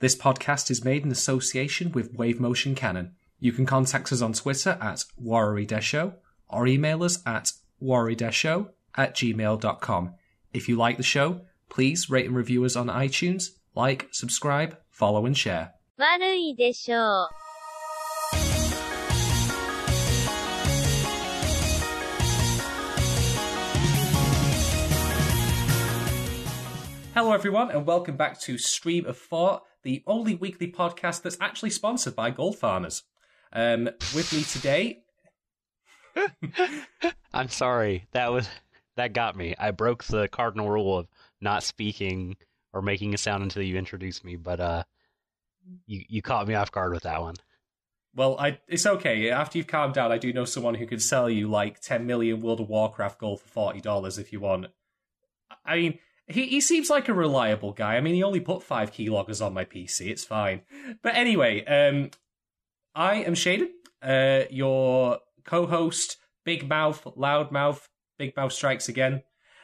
This podcast is made in association with Wave Motion Canon. You can contact us on Twitter at Warrior or email us at warrior at gmail.com. If you like the show, please rate and review us on iTunes, like, subscribe, follow, and share. 悪いでしょう。 Hello, everyone, and welcome back to Stream of Thought, the only weekly podcast that's actually sponsored by Gold Farmers. Um, with me today, I'm sorry. That was that got me. I broke the cardinal rule of not speaking or making a sound until you introduce me, but uh you you caught me off guard with that one. well, I it's okay. After you've calmed down, I do know someone who can sell you like 10 million World of Warcraft gold for $40 if you want. I mean, he, he seems like a reliable guy. I mean, he only put five keyloggers on my PC. It's fine. But anyway, um, I am Shaden, uh, your co-host, Big Mouth, Loud Mouth, Big Mouth Strikes Again.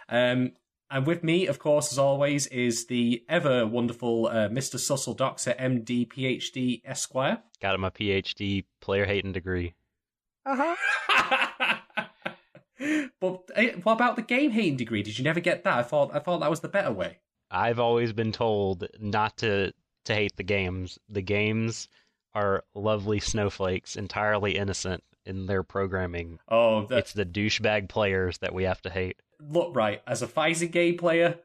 Um, and with me, of course, as always, is the ever wonderful uh, Mr. Sussel Doctor, MD, PhD, Esquire. Got him a PhD player hating degree. but eh, what about the game hating degree? Did you never get that? I thought I thought that was the better way. I've always been told not to to hate the games. The games are lovely snowflakes, entirely innocent in their programming. Oh, the, It's the douchebag players that we have to hate. look right. As a fighting game player,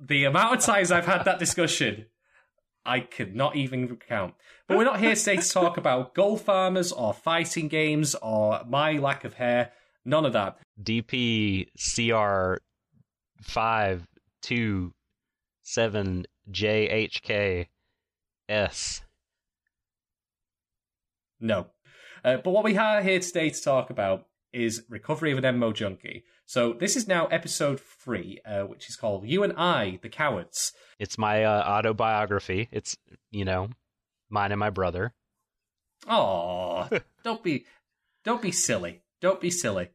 the amount of times I've had that discussion, I could not even count. But we're not here today to talk about gold farmers or fighting games or my lack of hair. None of that. DP CR five two seven JHK S. No. Uh, but what we have here today to talk about is recovery of an MMO junkie. So this is now episode three, uh, which is called "You and I, the Cowards." It's my uh, autobiography. It's you know mine and my brother. Oh, don't be, don't be silly. Don't be silly.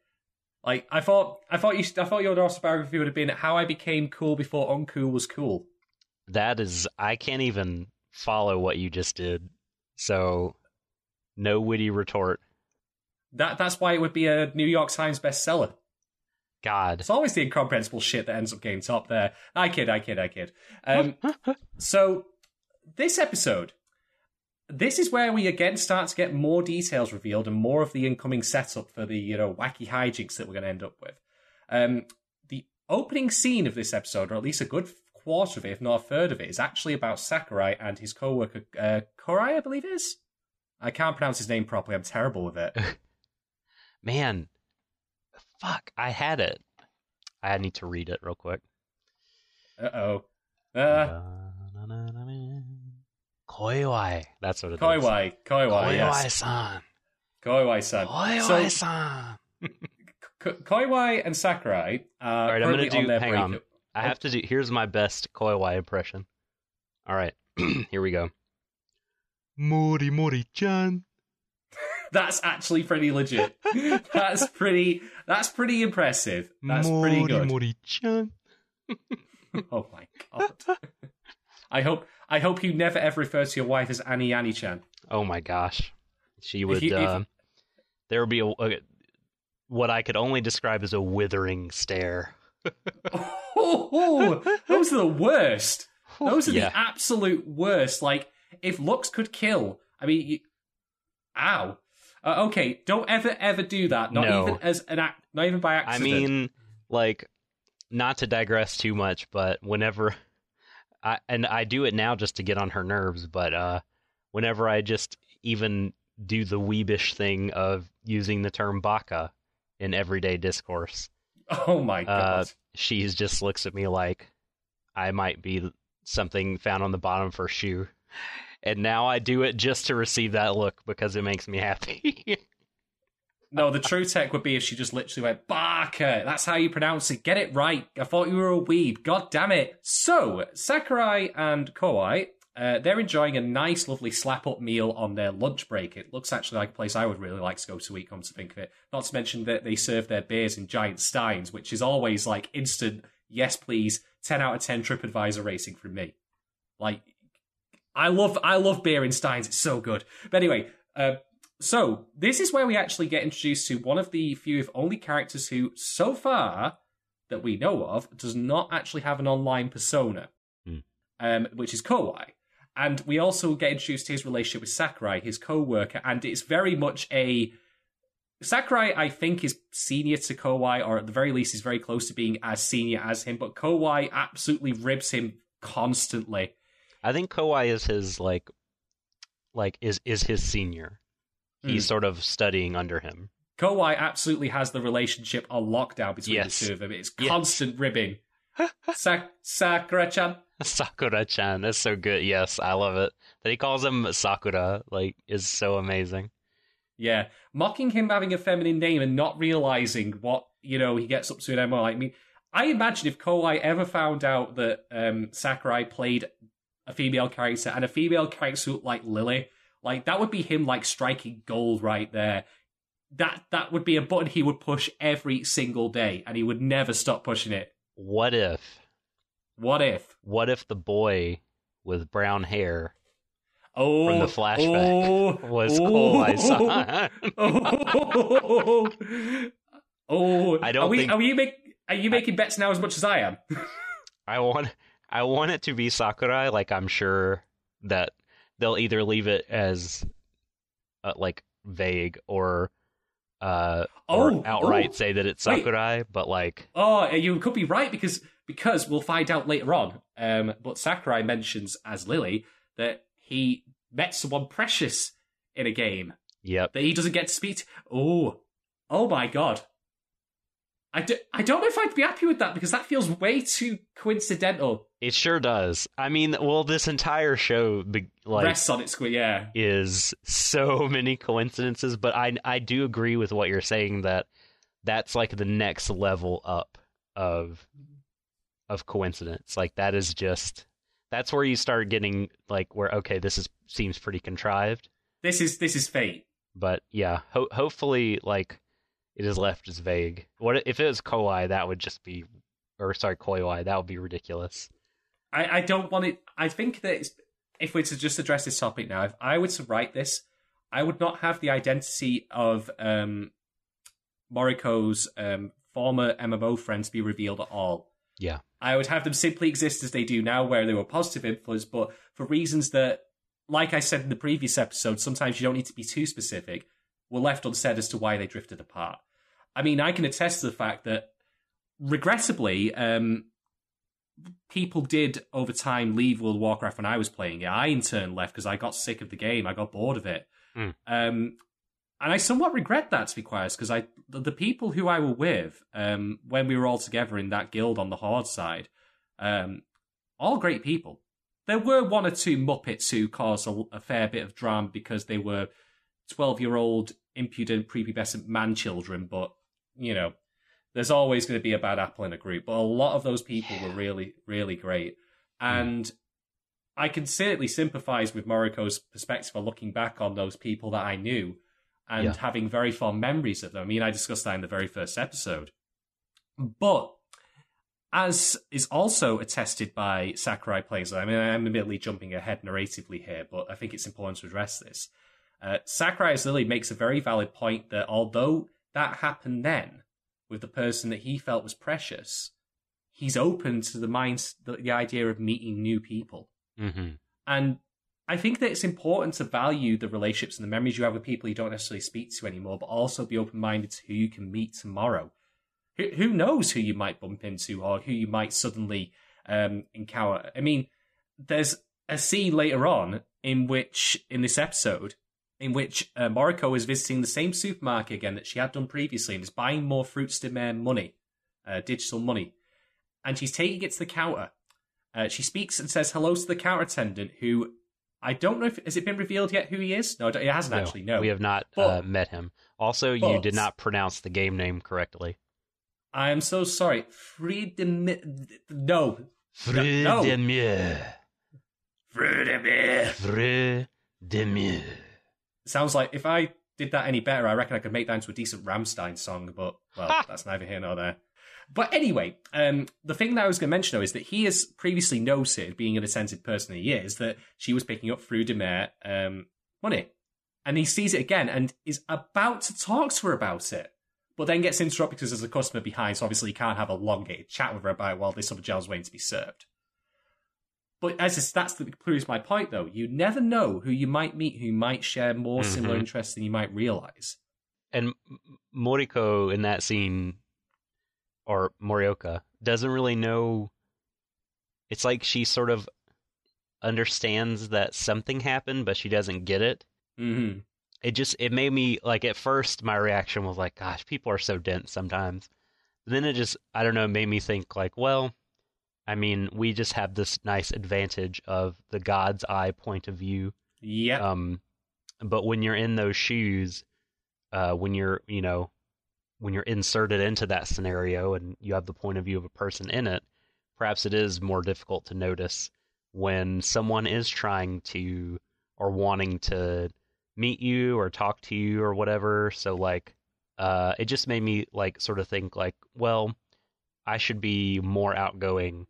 Like I thought, I thought you, I thought your autobiography would have been how I became cool before uncool was cool. That is I can't even follow what you just did. So no witty retort. That that's why it would be a New York Times bestseller. God. It's always the incomprehensible shit that ends up getting top there. I kid, I kid, I kid. Um, so this episode, this is where we again start to get more details revealed and more of the incoming setup for the you know wacky hijinks that we're going to end up with. Um, the opening scene of this episode, or at least a good quarter of it, if not a third of it, is actually about Sakurai and his co-worker uh, Korai, I believe it is. I can't pronounce his name properly. I'm terrible with it. Man. Fuck, I had it. I need to read it real quick. Uh oh. Uh, Koiwai. That's what it is. Koiwai, Koiwai, yes. Koiwai-san. Koiwai-san. Koiwai-san. Ko- Koiwai and Sakurai are All right, I'm gonna currently on do. Hang break. on. I have to do. Here's my best Koiwai impression. All right, here we go. Mori Mori chan. That's actually pretty legit. that's pretty. That's pretty impressive. That's pretty good. Mori chan. Oh my god. I hope. I hope you never ever refer to your wife as Annie Annie Chan. Oh my gosh, she would. you- if- uh, there would be a, a what I could only describe as a withering stare. Oh, those are the worst. Those are yeah. the absolute worst. Like, if looks could kill, I mean, you, ow. Uh, okay, don't ever ever do that. Not No. even as an act. Not even by accident. I mean, like, not to digress too much, but whenever I and I do it now just to get on her nerves, but uh, whenever I just even do the weebish thing of using the term baka in everyday discourse, oh my uh, god. she just looks at me like I might be something found on the bottom of her shoe. And now I do it just to receive that look because it makes me happy. No, the true tech would be if she just literally went, Barker. That's how you pronounce it. Get it right. I thought you were a weeb. God damn it. So, Sakurai and Kowai, uh, they're enjoying a nice, lovely slap up meal on their lunch break. It looks actually like a place I would really like to go to eat, come to think of it. Not to mention that they serve their beers in giant steins, which is always like instant, yes please, 10 out of 10 TripAdvisor racing from me. Like, I love I love beer in steins. It's so good. But anyway, uh, so this is where we actually get introduced to one of the few, if only, characters who, so far that we know of, does not actually have an online persona, Hmm. um, which is Kowai. And we also get introduced to his relationship with Sakurai, his co-worker, and it's very much a Sakurai, I think, is senior to Kowai, or at the very least, is very close to being as senior as him. But Kowai absolutely ribs him constantly. I think Kowai is his like, like is is his senior. He's Mm. sort of studying under him. Kowai absolutely has the relationship on lockdown between Yes. the two of them. It's Yes. constant ribbing. Sak- Sakura-chan. Sakura-chan, that's so good. Yes, I love it. That he calls him Sakura, like, is so amazing. Yeah, mocking him having a feminine name and not realizing what you know he gets up to in ML. I mean, I imagine if Kowai ever found out that um, Sakurai played a female character and a female character like Lily, like that would be him like striking gold right there. That that would be a button he would push every single day, and he would never stop pushing it. What if? What if? What if the boy with brown hair Oh, from the oh, flashback oh, was oh, Kowai-san? Oh, oh, I don't are we, think- Are you make? Are you making bets now as much as I am? I want I want it to be Sakurai. Like I'm sure that they'll either leave it as uh, like vague or uh Oh, or outright oh. say that it's Wait. Sakurai. But like Oh, you could be right because because we'll find out later on. Um, but Sakurai mentions as Lily that he met someone precious in a game yep, that he doesn't get to speak. To. Oh, oh my god. I, do, I don't know if I'd be happy with that because that feels way too coincidental. it sure does. I mean, well, this entire show like Rests on its yeah. is so many coincidences. But I I do agree with what you're saying that that's like the next level up of of coincidence. Like that is just that's where you start getting like where okay, this is seems pretty contrived. This is this is fate. But yeah, ho- hopefully like it is left as vague. What if it was Koi? That would just be, or sorry, Koiwai. That would be ridiculous. I, I don't want it. I think that it's, if we're to just address this topic now, if I were to write this, I would not have the identity of um, Moriko's um, former MMO friends be revealed at all. Yeah. I would have them simply exist as they do now, where they were positive influence, but for reasons that, like I said in the previous episode, sometimes you don't need to be too specific, were left unsaid as to why they drifted apart. I mean, I can attest to the fact that, regrettably, um, people did over time leave World of Warcraft when I was playing it. I in turn left because I got sick of the game. I got bored of it. Hmm. Um, and I somewhat regret that to be quite honest, because I the, the people who I were with um, when we were all together in that guild on the Horde side, um, all great people. There were one or two Muppets who caused a, a fair bit of drama because they were twelve year old impudent prepubescent man children, but you know there's always going to be a bad apple in a group, but a lot of those people were really, really great. Hmm. And I can certainly sympathize with Moriko's perspective on looking back on those people that I knew and Yeah. having very fond memories of them. I mean, I discussed that in the very first episode. But as is also attested by Sakurai Plays, I mean, I'm admittedly jumping ahead narratively here, but I think it's important to address this. Uh, Sakurai as Lily makes a very valid point that although that happened then with the person that he felt was precious, he's open to the minds, the, the idea of meeting new people. hmm And I think that it's important to value the relationships and the memories you have with people you don't necessarily speak to anymore, but also be open minded to who you can meet tomorrow. Who, who knows who you might bump into or who you might suddenly um, encounter? I mean, there's a scene later on in which, in this episode, in which uh, Moriko is visiting the same supermarket again that she had done previously and is buying more Fruits de Mer money, uh, digital money. And she's taking it to the counter. Uh, she speaks and says hello to the counter attendant, who I don't know if has it been revealed yet who he is. No, it hasn't actually. No, we have not But- uh, met him. Also, you did not pronounce the game name correctly. I am so sorry. Freedom. No, No. Fredemir. Freedom. Sounds like if I did that any better, I reckon I could make that into a decent Rammstein song. But well, that's neither here nor there. But anyway, um, the thing that I was going to mention though is that he has previously noted, being an attentive person he is, that she was picking up through Demare um, money, and he sees it again and is about to talk to her about it, but then gets interrupted because there's a customer behind, so obviously he can't have a long, elongated chat with her about it while this other gel's waiting to be served. But as this, that's the proves my point, though. You never know who you might meet who might share more Mhm. similar interests than you might realize. And Moriko in that scene, or Morioka, doesn't really know. It's like she sort of understands that something happened, but she doesn't get it. hmm It just it made me like at first my reaction was like, gosh, people are so dense sometimes. Then it just I don't know, made me think like, well, I mean, we just have this nice advantage of the God's eye point of view. Yeah. Um, but when you're in those shoes, uh, when you're, you know, when you're inserted into that scenario and you have the point of view of a person in it, perhaps it is more difficult to notice when someone is trying to or wanting to meet you or talk to you or whatever. So like, uh, it just made me like sort of think like, well, I should be more outgoing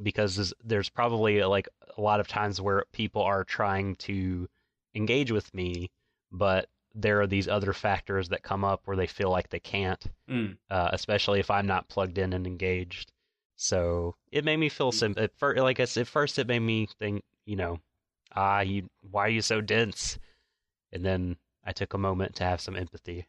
because there's, probably like a lot of times where people are trying to engage with me, but there are these other factors that come up where they feel like they can't, Mm. uh, especially if I'm not plugged in and engaged. So it made me feel sim. At first, like I said, at first it made me think, you know, ah, you, why are you so dense? And then I took a moment to have some empathy.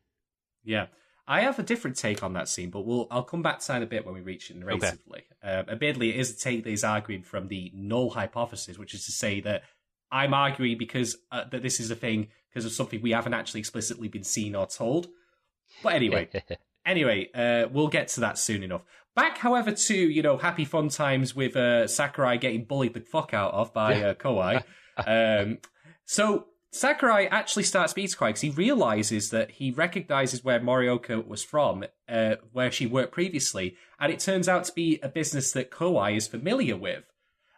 Yeah. I have a different take on that scene, but we'll I'll come back to that in a bit when we reach it narratively. Um, admittedly, it is a take that is arguing from the null hypothesis, which is to say that I'm arguing because uh, that this is a thing because of something we haven't actually explicitly been seen or told. But anyway, anyway, uh, we'll get to that soon enough. Back, however, to you know happy fun times with uh, Sakurai getting bullied the fuck out of by uh, Kowai. um, so Sakurai actually starts meeting Kawai because he realizes that he recognizes where Morioka was from, uh, where she worked previously, and it turns out to be a business that Kowai is familiar with.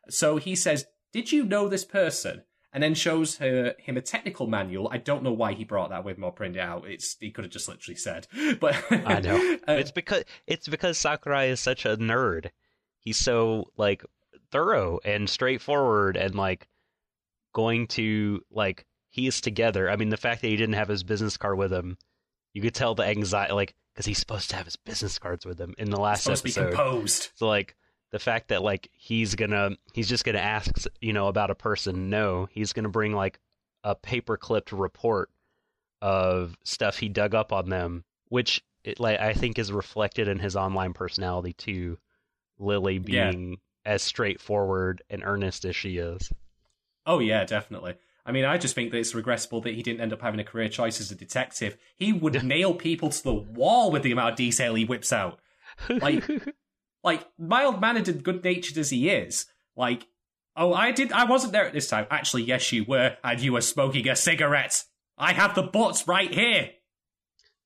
So he says, "Did you know this person?" And then shows her him a technical manual. I don't know why he brought that with him or printed it out. It's he could have just literally said, but I know. Uh, it's because it's because Sakurai is such a nerd. He's so like thorough and straightforward and like going to like he's together. I mean, the fact that he didn't have his business card with him, you could tell the anxiety like because he's supposed to have his business cards with him in the last supposed to be episode. composed. So like the fact that like he's gonna he's just gonna ask you know about a person. No, he's gonna bring like a paper clipped report of stuff he dug up on them, which it like I think is reflected in his online personality too. Lily Yeah. being as straightforward and earnest as she is. Oh yeah, definitely. I mean, I just think that it's regrettable that he didn't end up having a career choice as a detective. He would nail people to the wall with the amount of detail he whips out. Like, like mild mannered and good natured as he is. Like, oh, I did. I wasn't there at this time. Actually, yes, you were, and you were smoking a cigarette. I have the butts right here.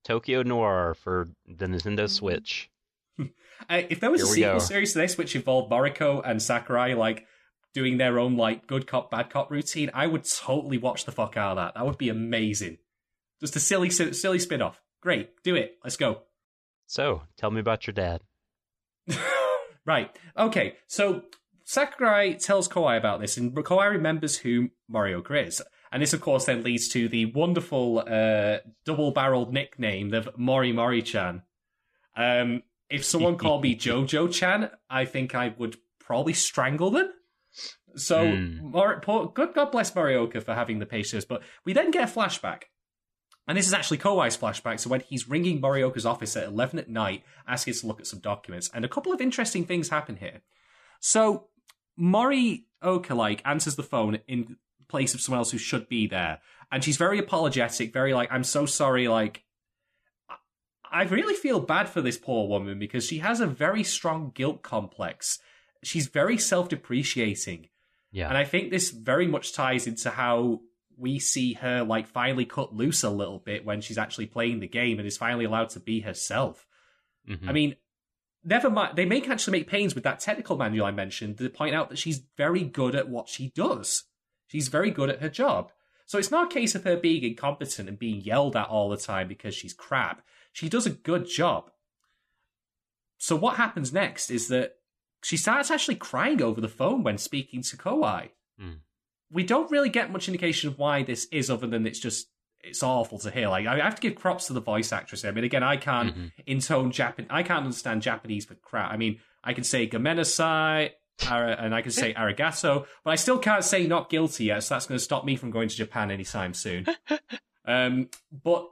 Tokyo Noir for the. Nintendo Switch. Uh, if there was Here a sequel go. series to this which involved Moriko and Sakurai like doing their own like good cop bad cop routine, I would totally watch the fuck out of that. That would be amazing. Just a silly silly spin off. Great, do it. Let's go. So, tell me about your dad. right. Okay. So Sakurai tells Kawai about this, and Kawai remembers who Morioka is. And this, of course, then leads to the wonderful uh, double-barreled nickname of Mori Mori-chan. Um, if someone called me Jojo-chan, I think I would probably strangle them. So. Hmm. Mor- poor, good God bless Morioka for having the patience. But we then get a flashback. And this is actually Kowai's flashback. So when he's ringing Morioka's office at 11 at night, asking us to look at some documents. And a couple of interesting things happen here. So Morioka, like, answers the phone in place of someone else who should be there. And she's very apologetic, very like, I'm so sorry, like, I- I really feel bad for this poor woman because she has a very strong guilt complex. She's very self depreciating. Yeah. And I think this very much ties into how we see her like finally cut loose a little bit when she's actually playing the game and is finally allowed to be herself. Mhm. I mean, never mind. They make actually make pains with that technical manual I mentioned to point out that she's very good at what she does. She's very good at her job. So it's not a case of her being incompetent and being yelled at all the time because she's crap. She does a good job. so what happens next is that she starts actually crying over the phone when speaking to Kowai. Hmm. We don't really get much indication of why this is, other than it's just it's awful to hear. Like I have to give props to the voice actress. I mean, again, I can't Mhm. intone Japan. I can't understand Japanese for crap. I mean, I can say Gamenasai. Ara, and I can say arigato, but I still can't say not guilty yet, so that's going to stop me from going to Japan anytime soon. um, but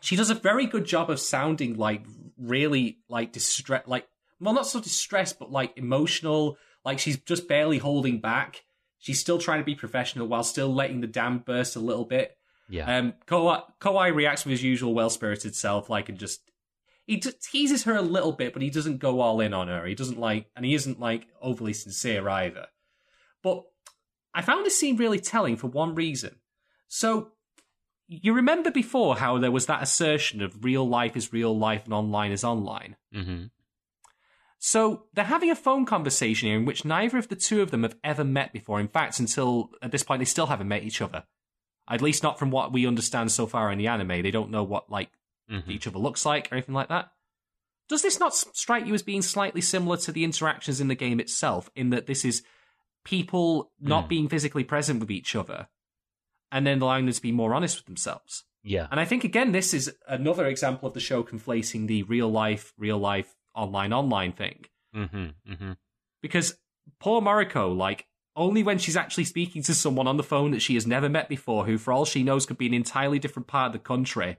she does a very good job of sounding like really like distress, like well, not so distressed, but like emotional. Like she's just barely holding back. She's still trying to be professional while still letting the dam burst a little bit. Yeah. Um, Kawhi, Kawhi reacts with his usual well-spirited self, like and just he t- teases her a little bit, but he doesn't go all in on her. He doesn't like, and he isn't like overly sincere either. But I found this scene really telling for one reason. So you remember before how there was that assertion of real life is real life and online is online. hmm So they're having a phone conversation here in which neither of the two of them have ever met before. In fact, until at this point, they still haven't met each other. At least not from what we understand so far in the anime. They don't know what like hmm each other looks like or anything like that. Does this not strike you as being slightly similar to the interactions in the game itself, in that this is people not Hmm. being physically present with each other, and then allowing them to be more honest with themselves? Yeah. And I think again, this is another example of the show conflating the real life, real life, online, online thing. hmm hmm Because poor Mariko, like, only when she's actually speaking to someone on the phone that she has never met before, who for all she knows could be an entirely different part of the country,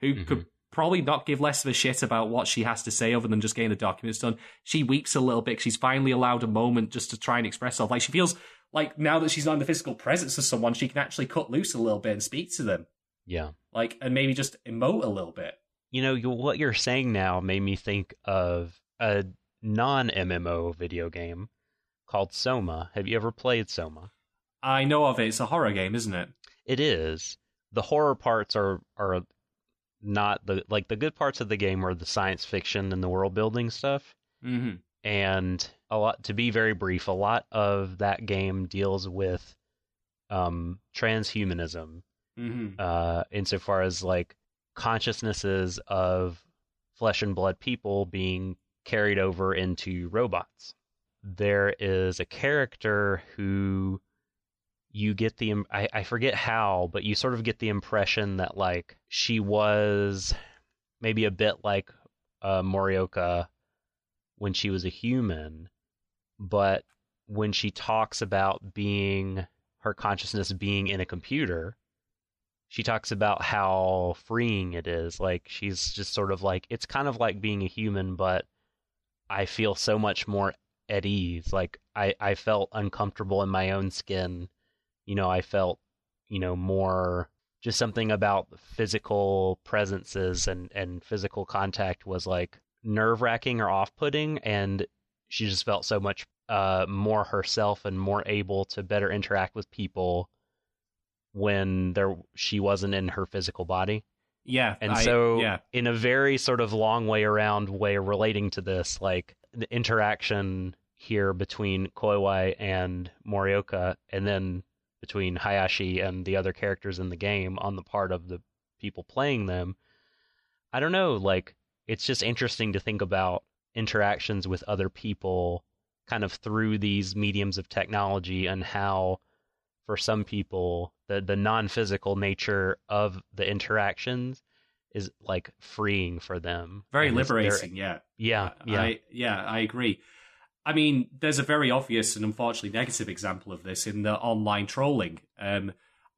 who Mhm. could probably not give less of a shit about what she has to say other than just getting the documents done. She weeps a little bit. She's finally allowed a moment just to try and express herself. Like she feels like now that she's not in the physical presence of someone, she can actually cut loose a little bit and speak to them. Yeah. Like, and maybe just emote a little bit. You know, you, what you're saying now made me think of a non MMO video game called Soma. Have you ever played Soma? I know of it. It's a horror game, isn't it? It is. The horror parts are are not the like the good parts of the game are the science fiction and the world building stuff. Mm-hmm. And a lot to be very brief, a lot of that game deals with um transhumanism Mm-hmm. uh, insofar as like consciousnesses of flesh and blood people being carried over into robots. There is a character who you get the I, I forget how, but you sort of get the impression that like she was maybe a bit like uh, Morioka when she was a human, but when she talks about being her consciousness being in a computer, she talks about how freeing it is. Like she's just sort of like it's kind of like being a human, but I feel so much more at ease. Like I, I felt uncomfortable in my own skin. You know, I felt, you know, more just something about physical presences and, and physical contact was like nerve wracking or off putting and she just felt so much uh more herself and more able to better interact with people when there she wasn't in her physical body. Yeah, And I- so yeah, in a very sort of long way around way relating to this, like the interaction here between Koiwai and Morioka and then between Hayashi and the other characters in the game on the part of the people playing them. I don't know, like it's just interesting to think about interactions with other people kind of through these mediums of technology and how for some people the the non-physical nature of the interactions is like freeing for them very And liberating. Yeah, yeah yeah I, yeah, I agree. I mean, there's a very obvious and unfortunately negative example of this in the online trolling. Um,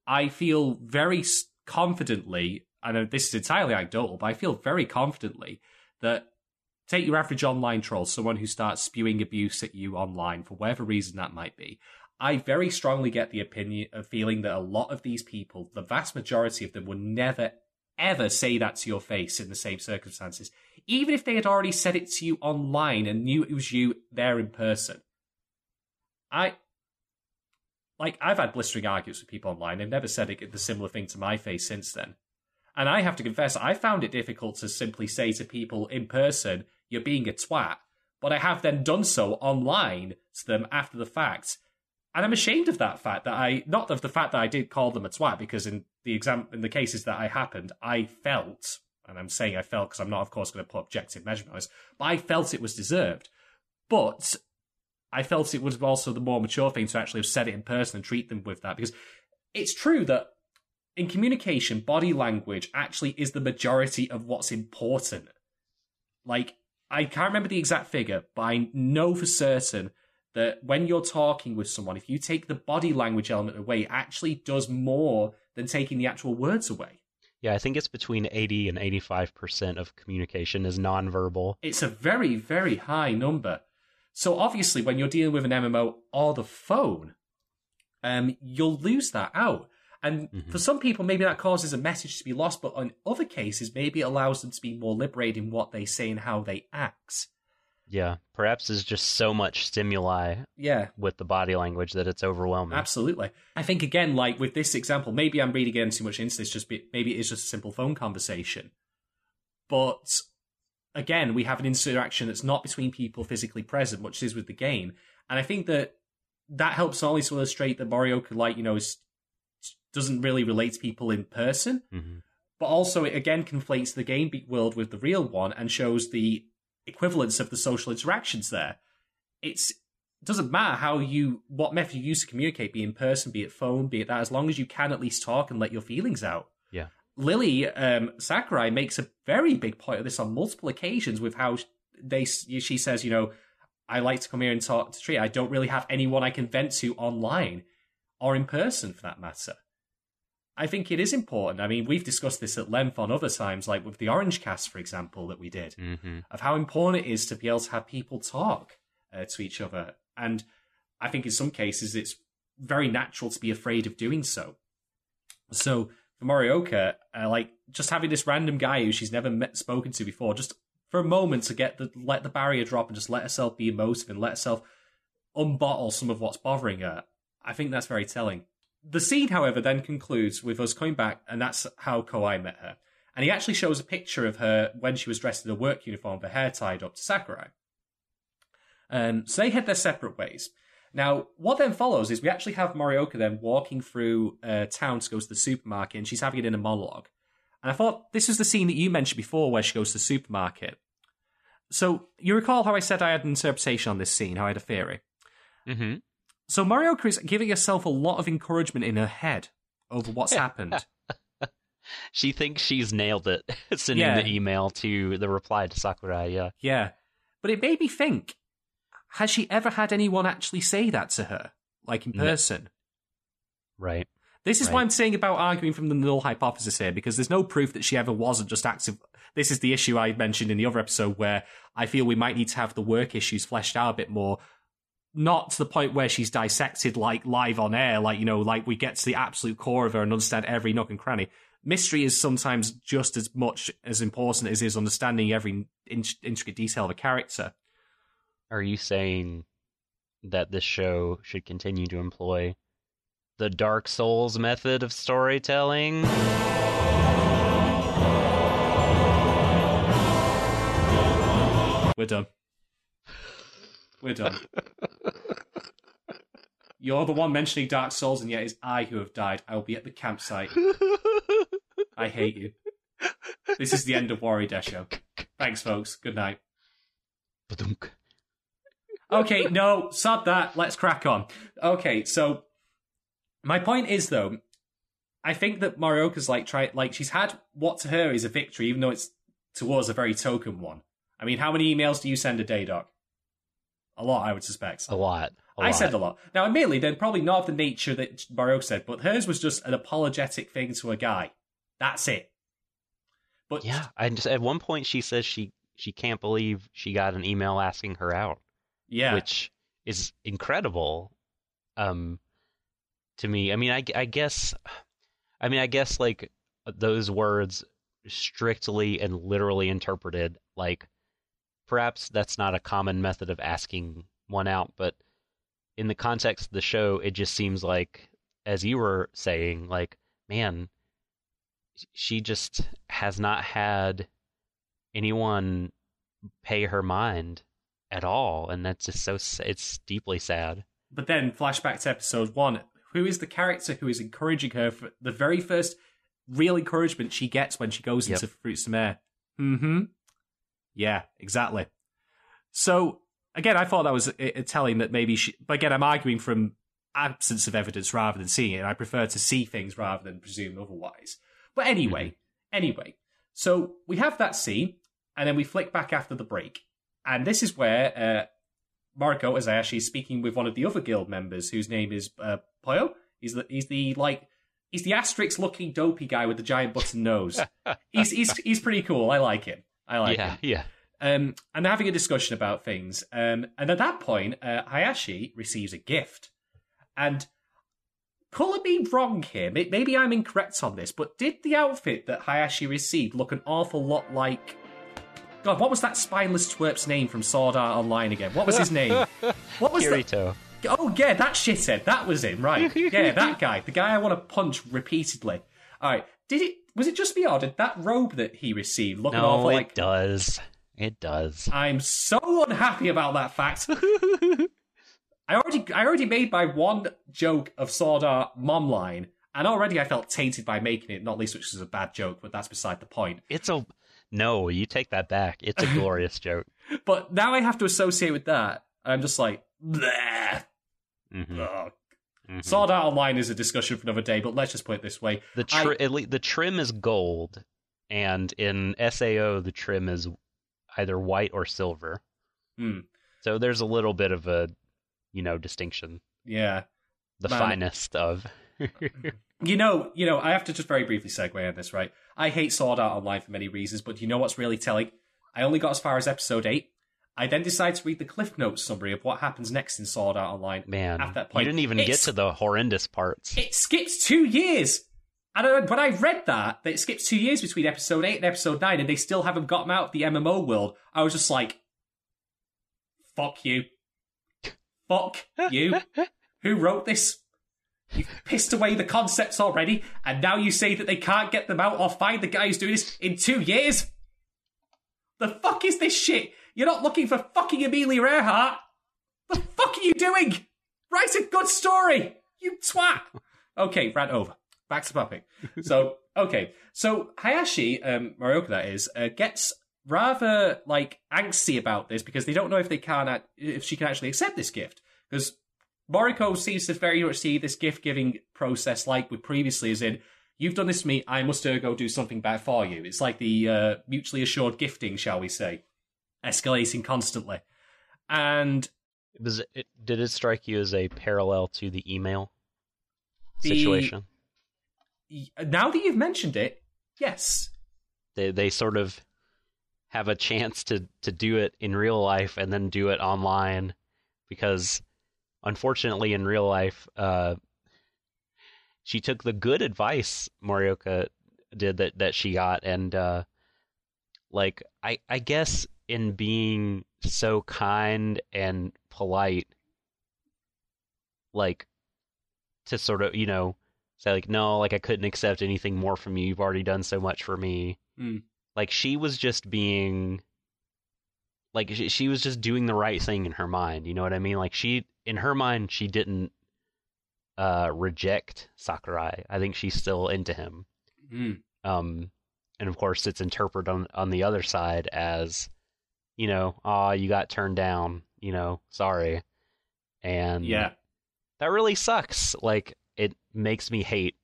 I feel very confidently, I know this is entirely anecdotal, but I feel very confidently that take your average online troll, someone who starts spewing abuse at you online for whatever reason that might be. I very strongly get the opinion, of feeling that a lot of these people, the vast majority of them, would never, ever say that to your face in the same circumstances even if they had already said it to you online and knew it was you there in person. I like I've had blistering arguments with people online. They've never said it, the similar thing to my face since then. And I have to confess, I found it difficult to simply say to people in person, "You're being a twat," but I have then done so online to them after the fact. And I'm ashamed of that fact that I not of the fact that I did call them a twat because in the exam in the cases that I happened, I felt and I'm saying I felt because I'm not, of course, going to put objective measurement on this, but I felt it was deserved. But I felt it was also the more mature thing to actually have said it in person and treat them with that because it's true that in communication, body language actually is the majority of what's important. Like, I can't remember the exact figure, but I know for certain that when you're talking with someone, if you take the body language element away, it actually does more than taking the actual words away. Yeah, I think it's between 80 and 85% of communication is nonverbal. It's a very, very high number. So obviously, when you're dealing with an MMO or the phone, um, you'll lose that out. And Mhm. for some people, maybe that causes a message to be lost, but in other cases, maybe it allows them to be more liberated in what they say and how they act. Yeah, perhaps there's just so much stimuli Yeah, with the body language that it's overwhelming. absolutely. I think again, like with this example, maybe I'm reading in too much into this. Just be, maybe it's just a simple phone conversation, but again, we have an interaction that's not between people physically present, which is with the game, and I think that that helps not only to illustrate that Morioka like you know is, doesn't really relate to people in person, Mhm. but also it again conflates the game world with the real one and shows the equivalence of the social interactions there. It's it doesn't matter how you what method you use to communicate, be in person, be it phone, be it that, as long as you can at least talk and let your feelings out. Yeah. Lily um, Sakurai makes a very big point of this on multiple occasions with how they she says, you know, I like to come here and talk to Tree. I don't really have anyone I can vent to online or in person for that matter. I think it is important. I mean, we've discussed this at length on other times, like with the Orange Cast, for example, that we did, Mhm. of how important it is to be able to have people talk uh, to each other. And I think in some cases it's very natural to be afraid of doing so. So for Morioka, uh, like just having this random guy who she's never met, spoken to before, just for a moment to get the let the barrier drop and just let herself be emotive and let herself unbottle some of what's bothering her. I think that's very telling. The scene, however, then concludes with us coming back, and that's how Kawai met her. And he actually shows a picture of her when she was dressed in a work uniform, her hair tied up to Sakurai. Um, so they head their separate ways. Now, what then follows is we actually have Morioka then walking through uh, town to go to the supermarket, and she's having it in a monologue. And I thought this was the scene that you mentioned before where she goes to the supermarket. So you recall how I said I had an interpretation on this scene, how I had a theory. Mhm. So Morioka is giving herself a lot of encouragement in her head over what's happened. She thinks she's nailed it, sending Yeah. the email to the reply to Sakurai. Yeah. Yeah. But it made me think has she ever had anyone actually say that to her? Like in person? Right. This is Right. why I'm saying about arguing from the null hypothesis here, because there's no proof that she ever wasn't just active. This is the issue I mentioned in the other episode where I feel we might need to have the work issues fleshed out a bit more. Not to the point where she's dissected like live on air, like, you know, like we get to the absolute core of her and understand every nook and cranny. Mystery is sometimes just as much as important as is understanding every in- intricate detail of a character. Are you saying that this show should continue to employ the Dark Souls method of storytelling? We're done. We're done. You're the one mentioning Dark Souls, and yet it's I who have died. I will be at the campsite. I hate you. This is the end of Warrior Desho. Thanks, folks. Good night. Ba-dunk. Okay, no, sod that. Let's crack on. Okay, so my point is though, I think that Marioka's like try like she's had what to her is a victory, even though it's to us a very token one. I mean, how many emails do you send a day, Doc? A lot, I would suspect. A lot. A I lot. said a lot. Now, admittedly, they're probably not of the nature that Marioka said, but hers was just an apologetic thing to a guy. That's it. But Yeah, I just at one point she says she she can't believe she got an email asking her out, yeah, which is incredible. Um, to me, I mean, I, I guess, I mean, I guess like those words strictly and literally interpreted, like perhaps that's not a common method of asking one out, but in the context of the show, it just seems like, as you were saying, like, man, she just has not had anyone pay her mind at all, and that's just so, it's deeply sad. But then, flashback to episode one. Who is the character who is encouraging her for the very first real encouragement she gets when she goes Yep. into Fruits of Air. Mm-hmm. Yeah, exactly. So again, I thought that was uh, uh, telling that maybe she. But again, I'm arguing from absence of evidence rather than seeing it. I prefer to see things rather than presume otherwise. But anyway, anyway, so we have that scene, and then we flick back after the break, and this is where uh, Mariko is actually speaking with one of the other guild members, whose name is uh, Poyo. He's the he's the like he's the Asterix looking dopey guy with the giant button nose. he's he's he's pretty cool. I like him. I like him yeah, yeah. um, and they're having a discussion about things. Um, and at that point, uh, Hayashi receives a gift. And call me wrong here, maybe I'm incorrect on this, but did the outfit that Hayashi received look an awful lot like. God, what was that spineless twerp's name from Sword Art Online again? What was his name? What was that? Kirito. Oh yeah, that shithead. That was him, right? Yeah, that guy. The guy I want to punch repeatedly. All right. Did it? Was it just me or did that robe that he received look No, awful it like? does. It does. I'm so unhappy about that fact. I already, I already made my one joke of Sword Art mom line, and already I felt tainted by making it. Not least, which is a bad joke, but that's beside the point. It's a no. You take that back. It's a glorious joke. But now I have to associate with that. and I'm just like, bleh. Mhm, Ugh. mhm. Sword Art Online is a discussion for another day, but let's just put it this way: The I- at lea- the trim is gold, and in Sao the trim is either white or silver. Hmm. So there's a little bit of a, you know, distinction. yeah, The Man. finest of. You know, you know, I have to just very briefly segue on this, right? I hate Sword Art Online for many reasons, but you know what's really telling? I only got as far as episode 8. I then decided to read the CliffsNotes summary of what happens next in Sword Art Online. Man, At that you point, didn't even get to the horrendous parts. It skips two years! And when I read that, that it skips two years between episode 8 and episode 9, and they still haven't gotten out of the MMO world, I was just like, fuck you. Fuck you. Who wrote this? You've pissed away the concepts already, and now you say that they can't get them out or find the guy who's doing this in two years? The fuck is this shit? You're not looking for fucking Amelia Earhart? The fuck are you doing? Write a good story, you twat. Okay, rant over. Back to topic. So, okay, so Hayashi, um, Marioka that is, uh, gets rather like angsty about this because they don't know if they can, act- if she can actually accept this gift. Because Moriko seems to very much see this gift giving process like we previously, as in, you've done this to me, I must ergo do something back for you. It's like the uh, mutually assured gifting, shall we say, escalating constantly. And was it, did it strike you as a parallel to the email The- situation? now that you've mentioned it, yes. They they sort of have a chance to to do it in real life and then do it online because unfortunately in real life uh she took the good advice Morioka did that that she got and uh like I I guess in being so kind and polite like to sort of you know say like no like I couldn't accept anything more from you. You've already done so much for me. Mm. like she was just being like she, she was just doing the right thing in her mind you know what i mean? Like she in her mind she didn't uh reject sakurai. I think she's still into him. Mm. um and of course it's interpreted on on the other side as you know ah you got turned down you know sorry and Yeah. that really sucks like it makes me hate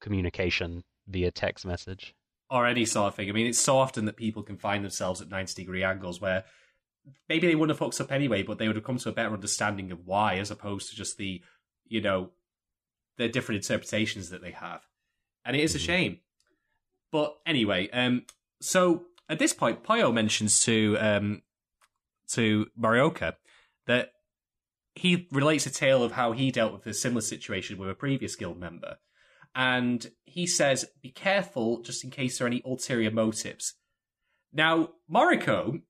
communication via text message or any sort of thing. I mean, it's so often that people can find themselves at 90 degree angles where maybe they wouldn't have fucked up anyway, but they would have come to a better understanding of why, as opposed to just the, you know, the different interpretations that they have. And it is a Mhm. shame. But anyway, um, so at this point, Poyo mentions to um, to Marioka that he relates a tale of how he dealt with a similar situation with a previous guild member. And he says, be careful just in case there are any ulterior motives. Now, Mariko,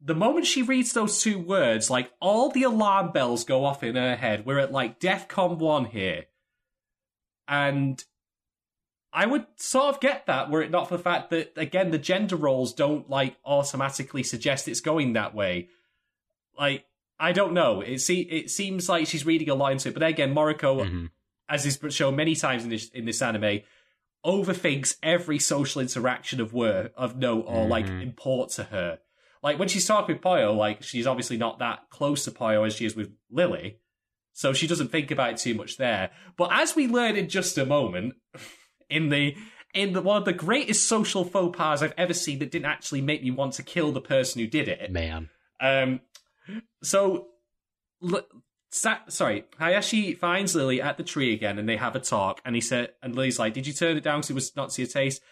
the moment she reads those two words, like all the alarm bells go off in her head. We're at like DEFCON 1 here. And I would sort of get that were it not for the fact that, again, the gender roles don't like automatically suggest it's going that way. Like, I don't know. It, see, it seems like she's reading a lot into it. But then again, Moriko Mhm. as is shown many times in this in this anime, overthinks every social interaction of work of note or like Mhm. import to her. Like when she's talking with Poyo, like she's obviously not that close to Poyo as she is with Lily. So she doesn't think about it too much there. But as we learn in just a moment, in the in the, one of the greatest social faux pas I've ever seen that didn't actually make me want to kill the person who did it. Man. Um, so, L- Sa- sorry, Hayashi finds Lily at the tree again, and they have a talk. And he said, and Lily's like, "Did you turn it down because it was not to your taste?"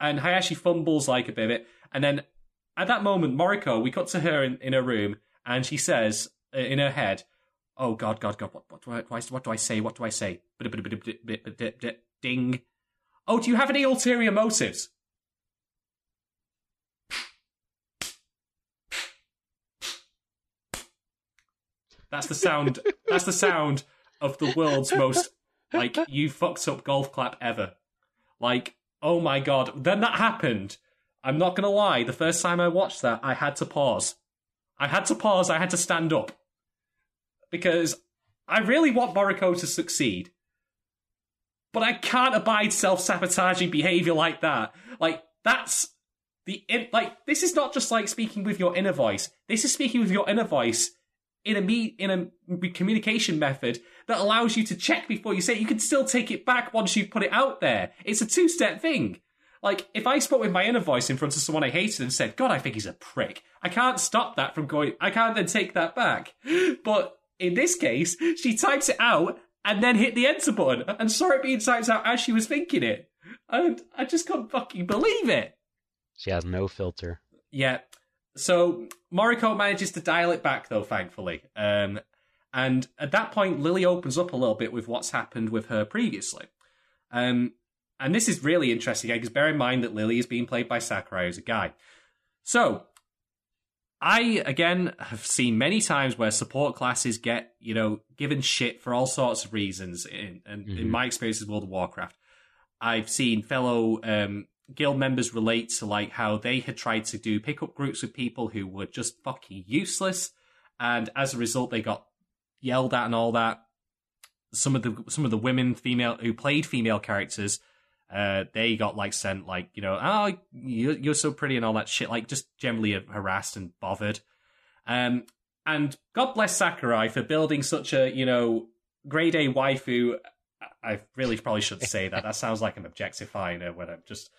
And Hayashi fumbles like a bit, and then at that moment, Moriko, we cut to her in, in her room, and she says uh, in her head, "Oh God, God, God, what, what, what what do I say? What do I say?" Ding. Oh, do you have any ulterior motives? That's the sound. that's the sound of the world's most like you fucked up golf clap ever. Like, oh my god. Then that happened. I'm not gonna lie. The first time I watched that, I had to pause. I had to pause. I had to stand up because I really want Moriko to succeed, but I can't abide self-sabotaging behavior like that. Like that's the in, like this is not just like speaking with your inner voice. This is speaking with your inner voice in a me in a communication method that allows you to check before you say it. You can still take it back once you've put it out there. It's a two step thing. Like if I spoke with my inner voice in front of someone I hated and said, "God, I think he's a prick," I can't stop that from going. I can't then take that back. But in this case, she types it out and then hit the enter button and saw it being typed out as she was thinking it, and I just can't fucking believe it. She has no filter. Yeah. So Moriko manages to dial it back, though, thankfully. Um, and at that point, Lily opens up a little bit with what's happened with her previously. Um, and this is really interesting because bear in mind that Lily is being played by Sakurai, as a guy. So I again have seen many times where support classes get you know given shit for all sorts of reasons. In, and in Mhm. my experience with World of Warcraft, I've seen fellow um, guild members relate to like how they had tried to do pickup groups with people who were just fucking useless, and as a result, they got yelled at and all that. Some of the some of the women, female who played female characters, uh, they got like sent like you know, oh, you're, you're so pretty and all that shit, like just generally harassed and bothered. Um, and God bless Sakurai for building such a you know grade A waifu. I really probably shouldn't say that. That sounds like I'm objectifying when I'm just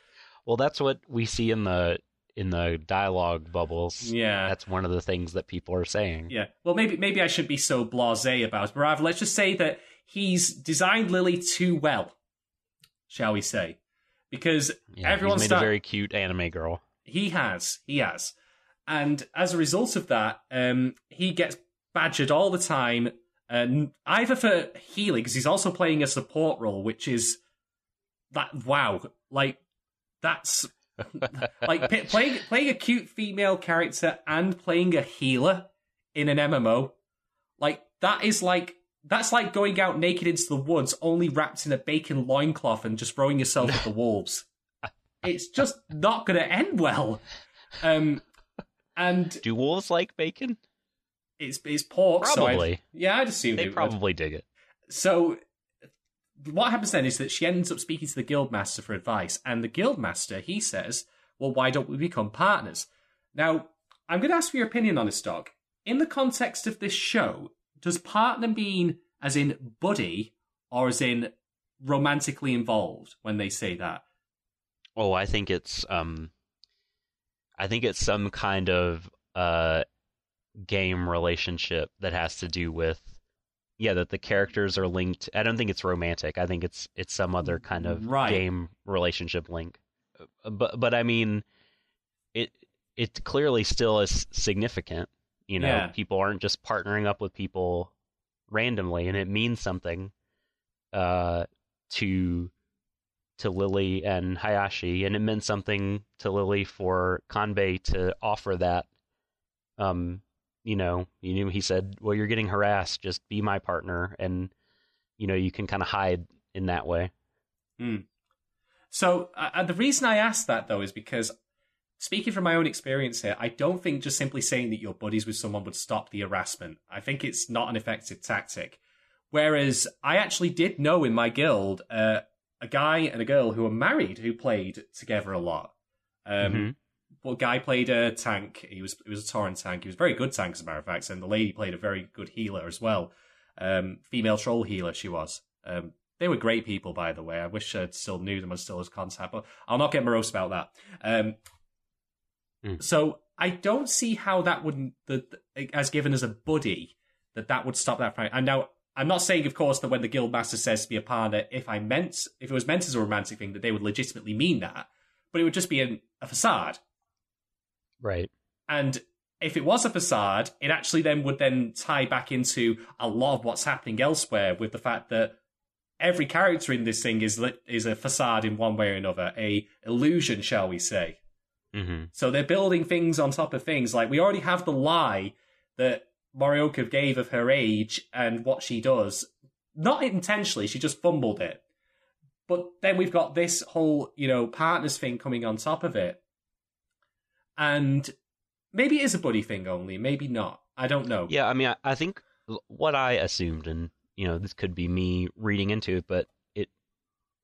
Well, that's what we see in the in the dialogue bubbles. yeah. That's one of the things that people are saying. Yeah. Well, maybe maybe I shouldn't be so blasé about it. But rather, let's just say that he's designed Lily too well, shall we say? Because Yeah, Everyone's made start- a very cute anime girl. he has, he has, and as a result of that, um, he gets badgered all the time, and either for healing because he's also playing a support role, which is that wow, like that's like p- playing playing a cute female character and playing a healer in an MMO, like that is like that's like going out naked into the woods, only wrapped in a bacon loincloth and just throwing yourself at the wolves. It's just not going to end well. Um, and Do wolves like bacon? it's it's pork. so I'd- Probably. yeah, I'd assume they it would. probably dig it. So what happens then is that she ends up speaking to the guildmaster for advice, and the guildmaster he says, "Well, why don't we become partners?" Now, I'm going to ask for your opinion on this, dog. In the context of this show, does partner mean as in buddy or as in romantically involved when they say that? Oh, I think it's um I think it's some kind of uh game relationship that has to do with yeah, that the characters are linked. I don't think it's romantic. I think it's it's some other kind of Right. game relationship link. Uh, But but I mean it it clearly still is significant. You know, Yeah. people aren't just partnering up with people randomly and it means something uh to to Lily and Hayashi, and it meant something to Lily for Kanbei to offer that. Um, you know, you knew he said, "Well, you're getting harassed. Just be my partner," and you know, you can kind of hide in that way. So uh, uh, the reason I asked that though is because speaking from my own experience here, I don't think just simply saying that you're buddies with someone would stop the harassment. I think it's not an effective tactic. Whereas I actually did know in my guild uh, a guy and a girl who were married who played together a lot. Um, Mhm. Well, guy played a tank. He was he was a Tauren tank. He was a very good tank, as a matter of fact. And the lady played a very good healer as well. Um, female troll healer she was. Um, they were great people, by the way. I wish I still knew them and still as contact, but I'll not get morose about that. Um, Mm. So I don't see how that wouldn't, that as given as a buddy, that that would stop that fight. And now I'm not saying, of course, that when the guild master says to be a partner, if I meant, if it was meant as a romantic thing, that they would legitimately mean that, but it would just be an, a facade. Right. And if it was a facade, it actually then would then tie back into a lot of what's happening elsewhere with the fact that every character in this thing is is a facade in one way or another, a illusion, shall we say. Hmm So they're building things on top of things. Like we already have the lie that Morioka gave of her age and what she does. Not intentionally, she just fumbled it. But then we've got this whole, you know, partners thing coming on top of it. And maybe it is a buddy thing only, maybe not. I don't know. Yeah, I mean, I, I think what I assumed, and you know, this could be me reading into it, but it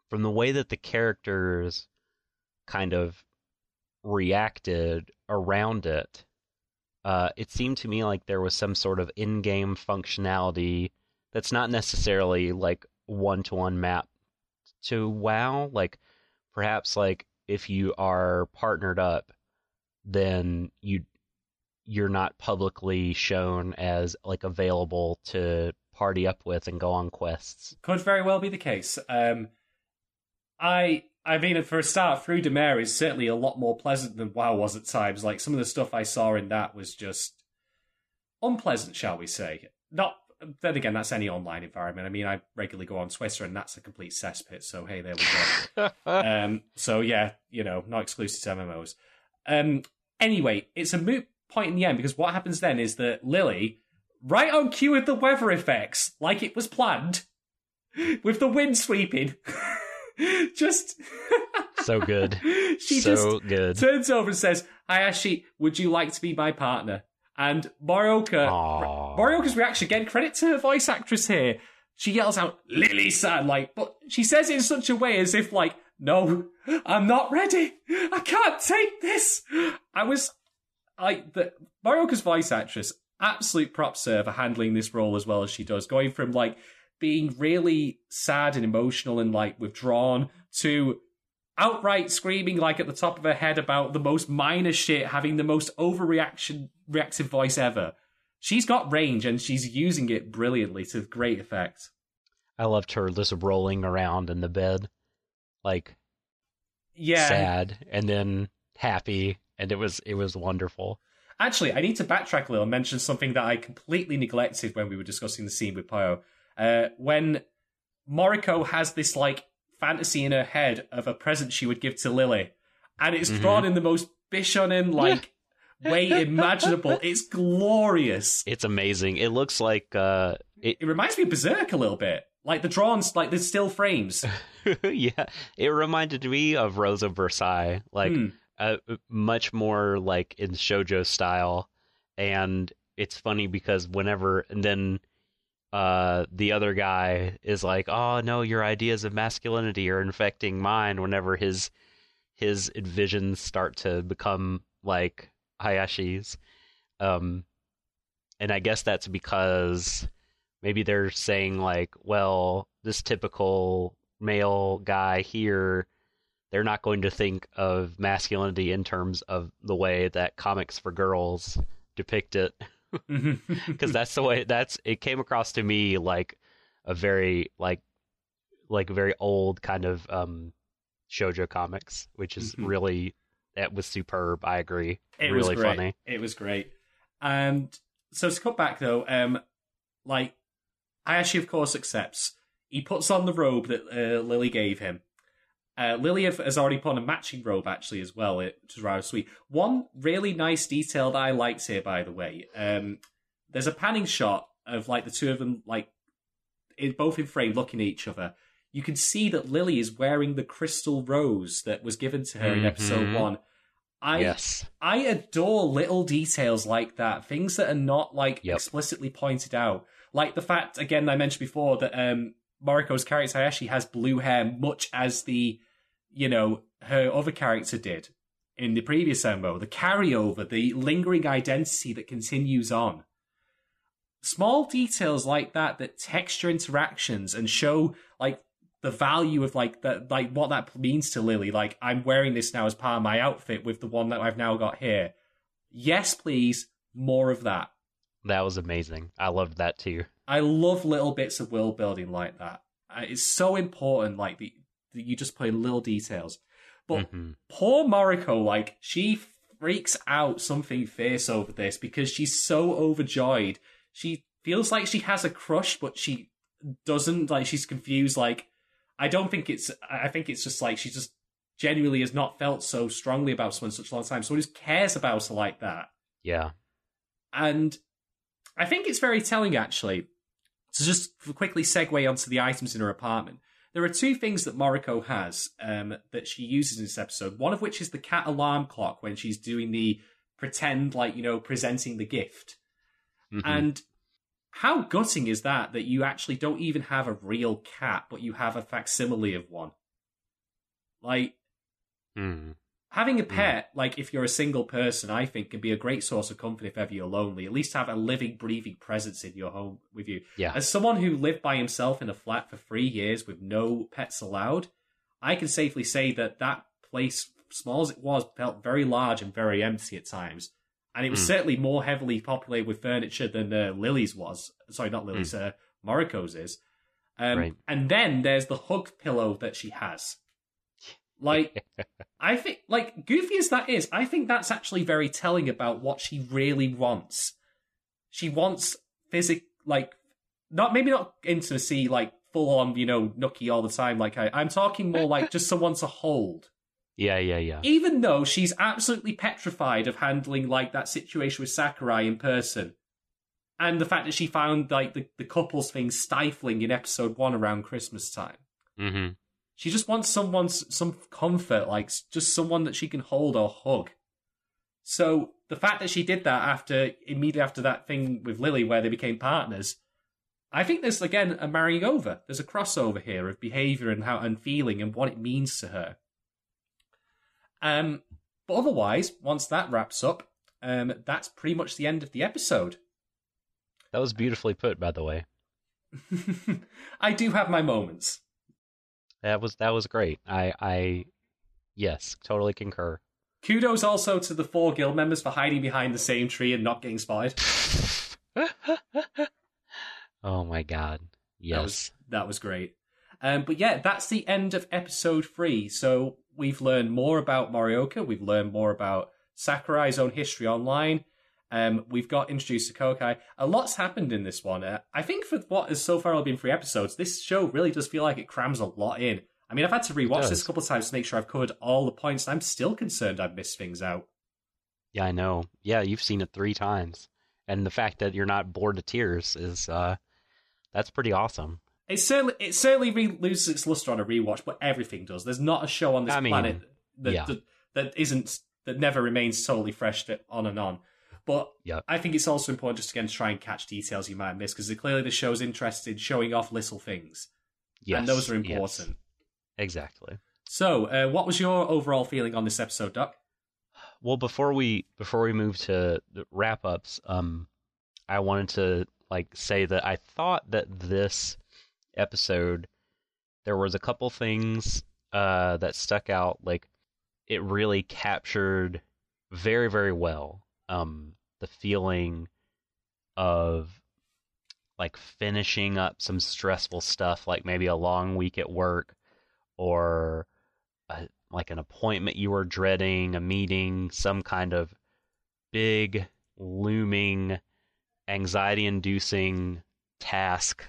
from the way that the characters kind of reacted around it, uh, it seemed to me like there was some sort of in-game functionality that's not necessarily like one-to-one map to WoW. Like perhaps like if you are partnered up, then you you're not publicly shown as like available to party up with and go on quests. Could very well be the case. Um, I I mean, for a start, Fruits de Mer is certainly a lot more pleasant than WoW was at times. Like some of the stuff I saw in that was just unpleasant, shall we say? Not then again, that's any online environment. I mean, I regularly go on Twitter, and that's a complete cesspit. So hey, there we go. um, so yeah, you know, not exclusive to MMOs. Um, anyway, it's a moot point in the end because what happens then is that Lily, right on cue with the weather effects, like it was planned, with the wind sweeping, just so good. she so just good. turns over and says, "Hayashi, would you like to be my partner?" And Morioka, Aw. Morioka's reaction again. Credit to her voice actress here. She yells out, "Lily-san!" Like, but she says it in such a way as if, like, "No, I'm not ready. I can't take this." I was, like, the Morioka's voice actress. Absolute props to her for handling this role as well as she does, going from like being really sad and emotional and like withdrawn to outright screaming like at the top of her head about the most minor shit, having the most overreaction reactive voice ever. She's got range and she's using it brilliantly to great effect. I loved her just rolling around in the bed, like Yeah. sad and then happy, and it was it was wonderful. Actually, I need to backtrack a little and mention something that I completely neglected when we were discussing the scene with Poyo. Uh, when Moriko has this like fantasy in her head of a present she would give to Lily, and it's Mhm. drawn in the most bishonen like way imaginable. It's glorious. It's amazing. It looks like uh, it. It reminds me of Berserk a little bit, like the drawings, like the still frames. yeah, it reminded me of Rose of Versailles, like Hmm. uh, much more like in shojo style. And it's funny because whenever and then uh, the other guy is like, "Oh no, your ideas of masculinity are infecting mine." Whenever his his visions start to become like Hayashi's, um, and I guess that's because maybe they're saying like, well, this typical male guy here, they're not going to think of masculinity in terms of the way that comics for girls depict it because that's the way that's it came across to me like a very like like very old kind of um shojo comics which is Mhm. really that was superb i agree It really was great. funny It was great. And so to cut back though, um, like Hayashi of course accepts. He puts on the robe that uh, Lily gave him. Uh, Lily has already put on a matching robe actually as well, it- which is rather sweet. One really nice detail that I liked here, by the way. Um, there's a panning shot of like the two of them, like in, both in frame, looking at each other. You can see that Lily is wearing the crystal rose that was given to her in episode one. I yes I adore little details like that, things that are not like Yep. explicitly pointed out. Like the fact, again, I mentioned before that um, Moriko's character actually has blue hair, much as the, you know, her other character did in the previous MMO. The carryover, the lingering identity that continues on. Small details like that that texture interactions and show like the value of like that like what that means to Lily. Like I'm wearing this now as part of my outfit with the one that I've now got here. Yes, please, more of that. That was amazing. I loved that too. I love little bits of world building like that. Uh, It's so important, like the, you just play little details. But Mhm. poor Moriko, like she freaks out something fierce over this because she's so overjoyed. She feels like she has a crush, but she doesn't. Like she's confused. Like I don't think it's. I think it's just like she just genuinely has not felt so strongly about someone such a long time. Someone who cares about her like that. Yeah. And I think it's very telling, actually. To just quickly segue onto the items in her apartment, there are two things that Moriko has um, that she uses in this episode. One of which is the cat alarm clock when she's doing the pretend, like, you know, presenting the gift. Mhm. And how gutting is that, that you actually don't even have a real cat, but you have a facsimile of one? Like, Mm. Having a pet, like if you're a single person, I think can be a great source of comfort if ever you're lonely. At least have a living, breathing presence in your home with you. Yeah. As someone who lived by himself in a flat for three years with no pets allowed, I can safely say that that place, small as it was, felt very large and very empty at times. And it was Hmm. certainly more heavily populated with furniture than uh, Lily's was. Sorry, not Lily's, uh, Moriko's is. Um, Hmm. Right. And then there's the hug pillow that she has. Like, I think, like, goofy as that is, I think that's actually very telling about what she really wants. She wants physic, like, not maybe not intimacy, like full on, you know, nookie all the time. Like I, I'm talking more like just someone to hold. Yeah, yeah, yeah. Even though she's absolutely petrified of handling like that situation with Sakurai in person, and the fact that she found like the, the couples thing stifling in episode one around Christmas time. hmm She just wants someone, some comfort, like just someone that she can hold or hug. So the fact that she did that after immediately after that thing with Lily, where they became partners, I think there's again a marrying over. There's a crossover here of behavior and how and feeling and what it means to her. Um, but otherwise, once that wraps up, um, that's pretty much the end of the episode. That was beautifully put, by the way. I do have my moments. That was that was great. I I yes, totally concur. Kudos also to the four guild members for hiding behind the same tree and not getting spotted. oh my god. Yes. That was that was great. Um, but yeah, that's the end of episode three. So we've learned more about Morioka. We've learned more about Sakurai's own history online. Um, we've got introduced to Kokai. A lot's happened in this one. Uh, I think for what has so far only been three episodes, this show really does feel like it crams a lot in. I mean, I've had to rewatch this a couple of times to make sure I've covered all the points. I'm still concerned I've missed things out. Yeah, I know. Yeah, you've seen it three times. And the fact that you're not bored to tears is uh that's pretty awesome. It certainly it certainly re- loses its luster on a rewatch, but everything does. There's not a show on this I mean, planet that, yeah. that that isn't that never remains totally fresh on and on. But. I think it's also important just again to try and catch details you might miss because clearly the show's interested in showing off little things, Yes. and those are yes. important. Exactly. So, uh, what was your overall feeling on this episode, Doc? Well, before we before we move to the wrap ups, um, I wanted to like say that I thought that this episode there was a couple things uh, that stuck out. Like it really captured very very well um, the feeling of like finishing up some stressful stuff, like maybe a long week at work or a, like an appointment you were dreading, a meeting, some kind of big, looming, anxiety inducing task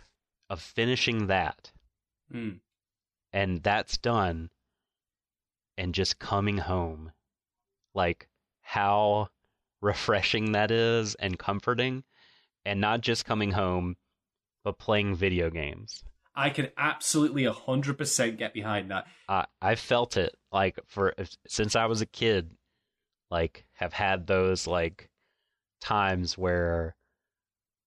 of finishing that. Hmm. And that's done. And just coming home. Like how refreshing that is and comforting. And not just coming home, but playing video games. I can absolutely hundred percent get behind that. I I felt it like for since I was a kid, like have had those like times where,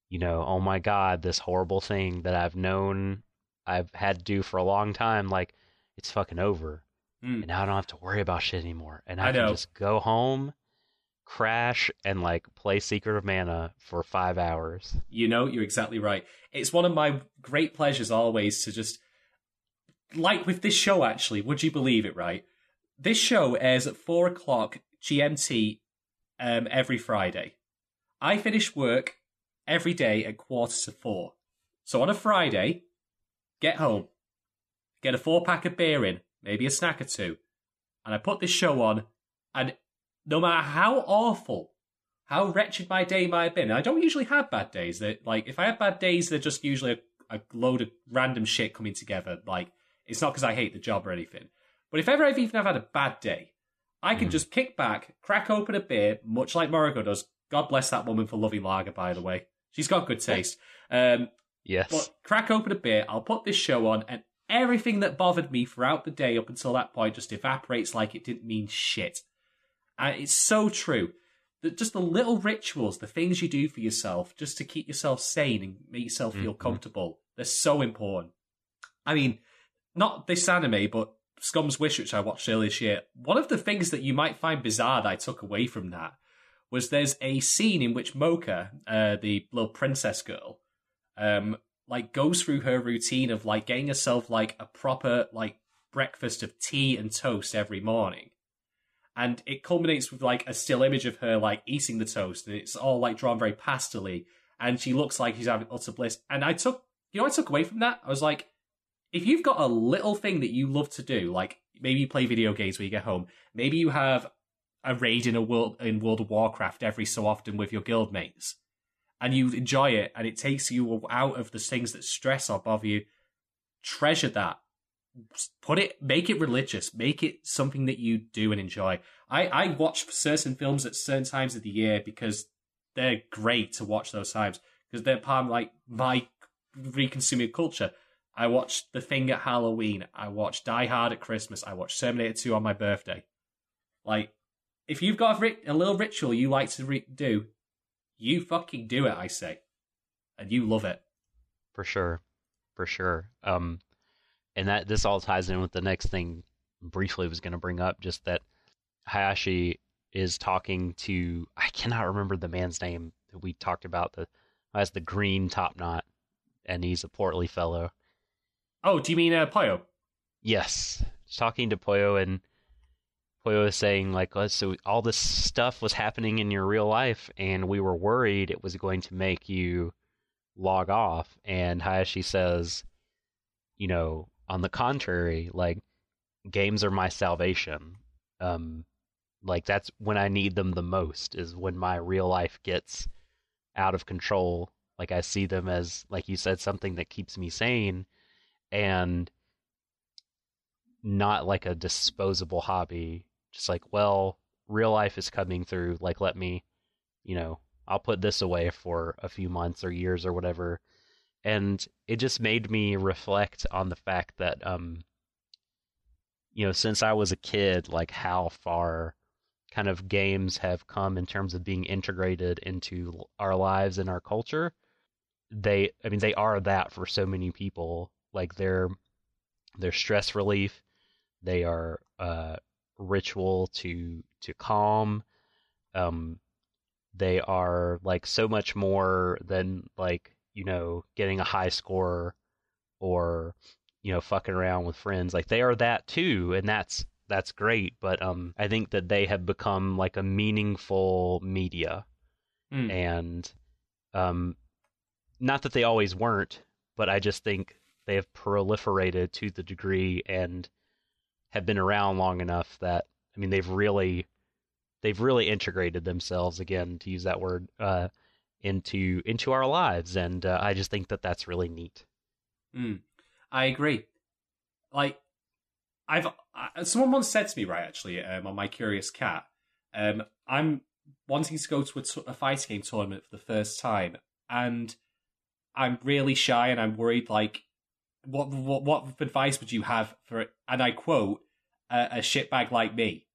you know, oh my God, this horrible thing that I've known I've had to do for a long time. Like it's fucking over, Mm. and now I don't have to worry about shit anymore, and I, I can know. just go home, crash, and like play Secret of Mana for five hours. You know, you're exactly right. It's one of my great pleasures always to just, like with this show, actually, would you believe it, right? This show airs at 4 o'clock GMT um, every Friday. I finish work every day at quarter to four. So on a Friday, get home, get a four pack of beer in, maybe a snack or two, and I put this show on, and no matter how awful how wretched my day might have been. I don't usually have bad days. That like if I have bad days, they're just usually a, a load of random shit coming together. Like it's not because I hate the job or anything. But if ever I've even have had a bad day, I can Mhm. just kick back, crack open a beer, much like Moriko does. God bless that woman for loving lager, by the way. She's got good taste. Um, Yes. but crack open a beer, I'll put this show on, and everything that bothered me throughout the day up until that point just evaporates like it didn't mean shit. It's so true. That just the little rituals, the things you do for yourself, just to keep yourself sane and make yourself feel Mhm. comfortable, they're so important. I mean, not this anime, but Scum's Wish, which I watched earlier this year. One of the things that you might find bizarre that I took away from that was there's a scene in which Mocha, uh, the little princess girl, um, like goes through her routine of like getting herself like a proper like breakfast of tea and toast every morning. And it culminates with like a still image of her like eating the toast, and it's all like drawn very pastely, and she looks like she's having utter bliss. And I took, you know, I took away from that. I was like, if you've got a little thing that you love to do, like maybe you play video games when you get home, maybe you have a raid in a world in World of Warcraft every so often with your guild mates, and you enjoy it, and it takes you out of the things that stress or bother you. Treasure that. Put it, make it religious. Make it something that you do and enjoy. I I watch certain films at certain times of the year because they're great to watch those times because they're part of like my re-consuming culture. I watched The Thing at Halloween. I watched Die Hard at Christmas. I watched Terminator 2 on my birthday. Like, if you've got a, rit- a little ritual you like to re- do, you fucking do it, I say. And you love it. For sure, for sure. Um, and that this all ties in with the next thing. Briefly, was going to bring up just that Hayashi is talking to I cannot remember the man's name that we talked about the has the green top knot, and he's a portly fellow. Oh, do you mean uh, Poyo? Yes, talking to Poyo and Poyo is saying like, oh, so all this stuff was happening in your real life, and we were worried it was going to make you log off. And Hayashi says, you know, on the contrary, like games are my salvation. Um, like that's when I need them the most is when my real life gets out of control. Like I see them as, like you said, something that keeps me sane and not like a disposable hobby. Just like, well, real life is coming through. Like, let me, you know, I'll put this away for a few months or years or whatever. And it just made me reflect on the fact that, um, you know, since I was a kid, like how far kind of games have come in terms of being integrated into our lives and our culture. They, I mean, they are that for so many people. Like they're, they're stress relief. They are uh, ritual to to calm. Um, they are like so much more than like you know getting a high score or you know fucking around with friends. Like they are that too, and that's that's great. But um, I think that they have become like a meaningful media, Mm. and um, not that they always weren't, but I just think they have proliferated to the degree and have been around long enough that I mean they've really they've really integrated themselves again to use that word uh, into into our lives, and uh, I just think that that's really neat. Mm, I agree. Like, I've uh, someone once said to me, right? Actually, um, on my Curious Cat, um, I'm wanting to go to a, t- a fighting game tournament for the first time, and I'm really shy, and I'm worried. Like, what what what advice would you have for? And I quote, a, a shitbag like me.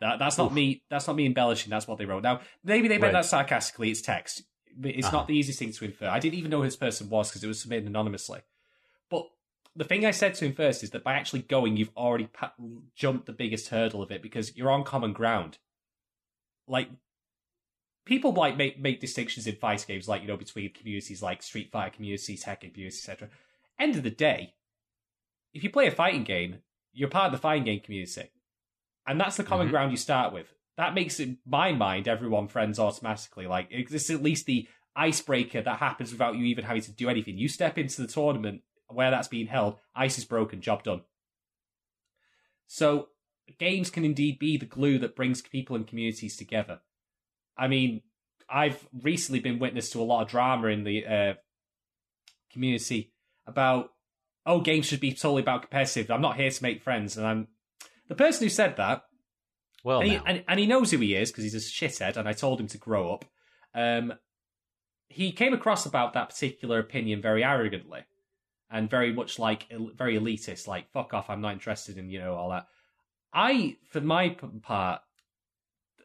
That that's not Oof. me. That's not me embellishing. That's what they wrote. Now, maybe they meant Right. that sarcastically. It's text. It's Uh-huh. not the easiest thing to infer. I didn't even know who this person was because it was submitted anonymously. But the thing I said to him first is that by actually going, you've already pa- jumped the biggest hurdle of it because you're on common ground. Like people like make make distinctions in fight games, like you know between communities like Street Fighter communities, Tekken communities, etc. End of the day, if you play a fighting game, you're part of the fighting game community, and that's the common Mhm. ground you start with. That makes in my mind everyone friends automatically. Like it's at least the icebreaker that happens without you even having to do anything. You step into the tournament where that's being held, ice is broken, job done. So games can indeed be the glue that brings people and communities together. I mean, I've recently been witness to a lot of drama in the uh, community about oh, games should be solely about competitive. I'm not here to make friends, and I'm the person who said that Well, and, he, and, and he knows who he is because he's a shithead, and I told him to grow up. Um, he came across about that particular opinion very arrogantly and very much like very elitist, like "fuck off, I'm not interested in you know all that." I, for my part,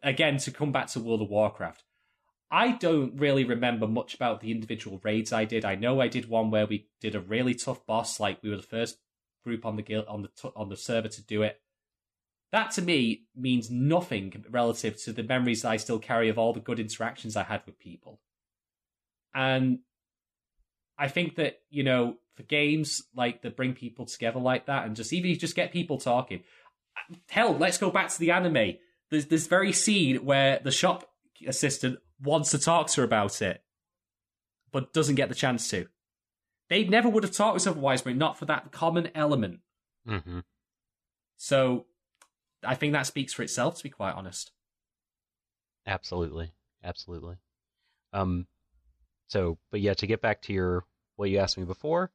again to come back to World of Warcraft, I don't really remember much about the individual raids I did. I know I did one where we did a really tough boss, like we were the first group on the guild on the on the server to do it. That to me means nothing relative to the memories I still carry of all the good interactions I had with people. And I think that, you know, for games like that bring people together like that and just even you just get people talking. Hell, let's go back to the anime. There's this very scene where the shop assistant wants to talk to her about it, but doesn't get the chance to. They never would have talked with us otherwise, but not for that common element. hmm So I think that speaks for itself, to be quite honest. Absolutely, absolutely. Um, so, but yeah, to get back to your what you asked me before,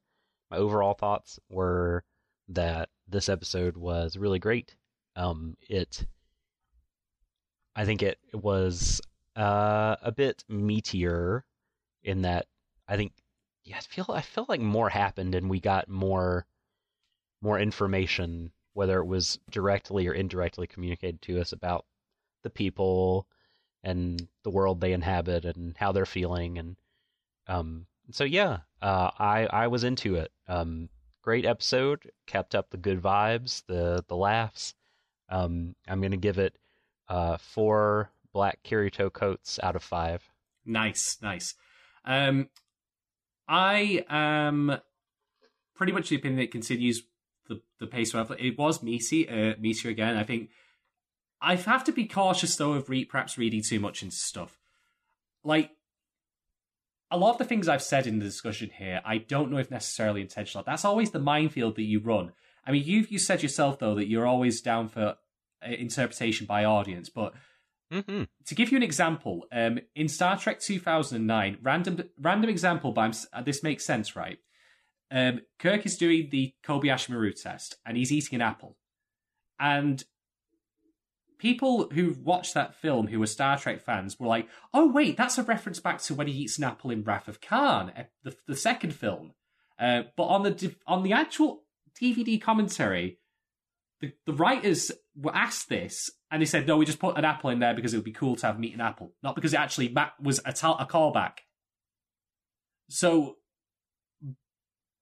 my overall thoughts were that this episode was really great. Um, it, I think it, it was uh, a bit meatier in that I think, yeah, I feel I feel like more happened and we got more, more information, whether it was directly or indirectly communicated to us about the people and the world they inhabit and how they're feeling and um so yeah uh i i was into it. Um great episode kept up the good vibes the the laughs. Um i'm gonna give it uh four black kirito coats out of five. Nice, nice. Um, I am pretty much the opinion that it continues the pace of it was meaty, uh, again. I think I have to be cautious though of re- perhaps reading too much into stuff. Like a lot of the things I've said in the discussion here, I don't know if necessarily intentional. That's always the minefield that you run. I mean, you've you said yourself though that you're always down for uh, interpretation by audience, but mm-hmm. to give you an example, um, in Star Trek 2009, random random example, but I'm, uh, this makes sense, right? Um, Kirk is doing the Kobayashi Maru test, and he's eating an apple. And people who watched that film, who were Star Trek fans, were like, "Oh, wait, that's a reference back to when he eats an apple in Wrath of Khan, the, the second film." Uh, but on the on the actual DVD commentary, the, the writers were asked this, and they said, "No, we just put an apple in there because it would be cool to have meat and apple, not because it actually was a, callback." So,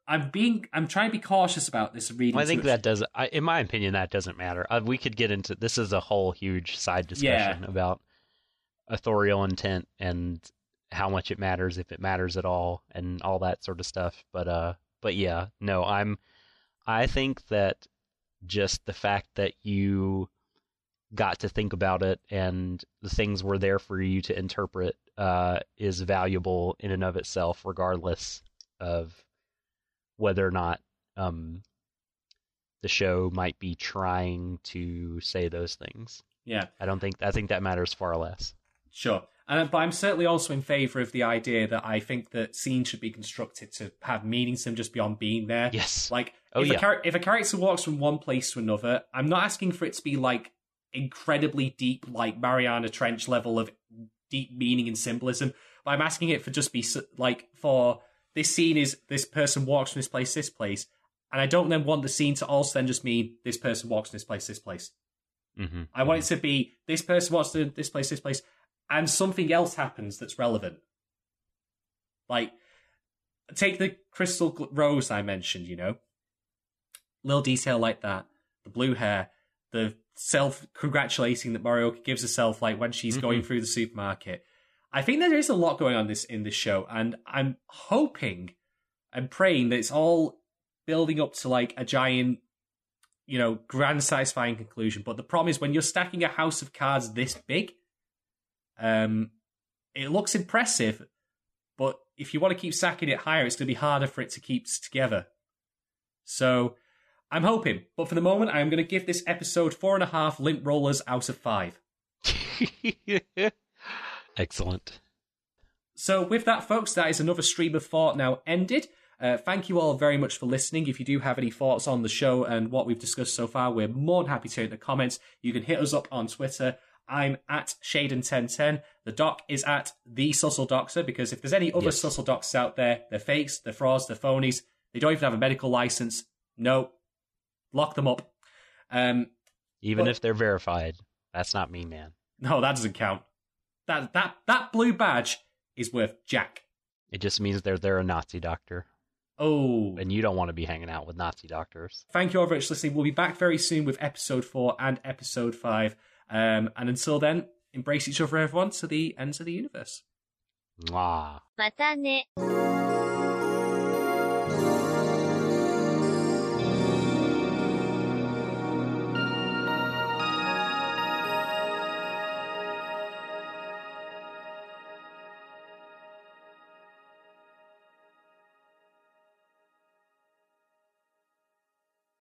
I'm being, I'm trying to be cautious about this. Reading, Well, I think that does. I, in my opinion, that doesn't matter. Uh, we could get into this. Is a whole huge side discussion about authorial intent and how much it matters, if it matters at all, and all that sort of stuff. But uh, but yeah, no, I'm. I think that just the fact that you got to think about it and the things were there for you to interpret uh, is valuable in and of itself, regardless of whether or not um, the show might be trying to say those things. yeah. I don't think I think that matters far less. Sure. And, but I'm certainly also in favour of the idea that I think that scenes should be constructed to have meaning to them just beyond being there. Yes. Like, Oh, if, yeah. a char- if a character walks from one place to another, I'm not asking for it to be like incredibly deep, like Mariana Trench level of deep meaning and symbolism, but I'm asking it for just be like, for this scene is this person walks from this place, this place, and I don't then want the scene to also then just mean this person walks from this place, this place. Mm-hmm. I want it to be this person walks to this place, this place, and something else happens that's relevant. Like, take the crystal rose I mentioned. You know, little detail like that, the blue hair, the self congratulating that Morioka gives herself like when she's Mhm. going through the supermarket. I think there is a lot going on this in this show, and I'm hoping and praying that it's all building up to like a giant, you know, grand satisfying conclusion. But the problem is when you're stacking a house of cards this big, um, it looks impressive, but if you want to keep stacking it higher, it's going to be harder for it to keep together. So I'm hoping, but for the moment, I'm going to give this episode four and a half limp rollers out of five. Excellent. So, with that, folks, that is another stream of thought now ended. Uh, thank you all very much for listening. If you do have any thoughts on the show and what we've discussed so far, we're more than happy to hear in the comments. You can hit us up on Twitter. I'm at Shaden1010. The doc is at the Sussel Doctor because if there's any other Yes. Sussel Docs out there, they're fakes, they're frauds, they're phonies. They don't even have a medical license. No, lock them up. Um, Even Well- if they're verified, that's not me, man. no, that doesn't count. That that that blue badge is worth jack. It just means they're they're a Nazi doctor, Oh, and you don't want to be hanging out with Nazi doctors. Thank you all very much for listening. We'll be back very soon with episode four and episode five. Um, and until then, embrace each other, everyone, to the ends of the universe. Mwah. またね。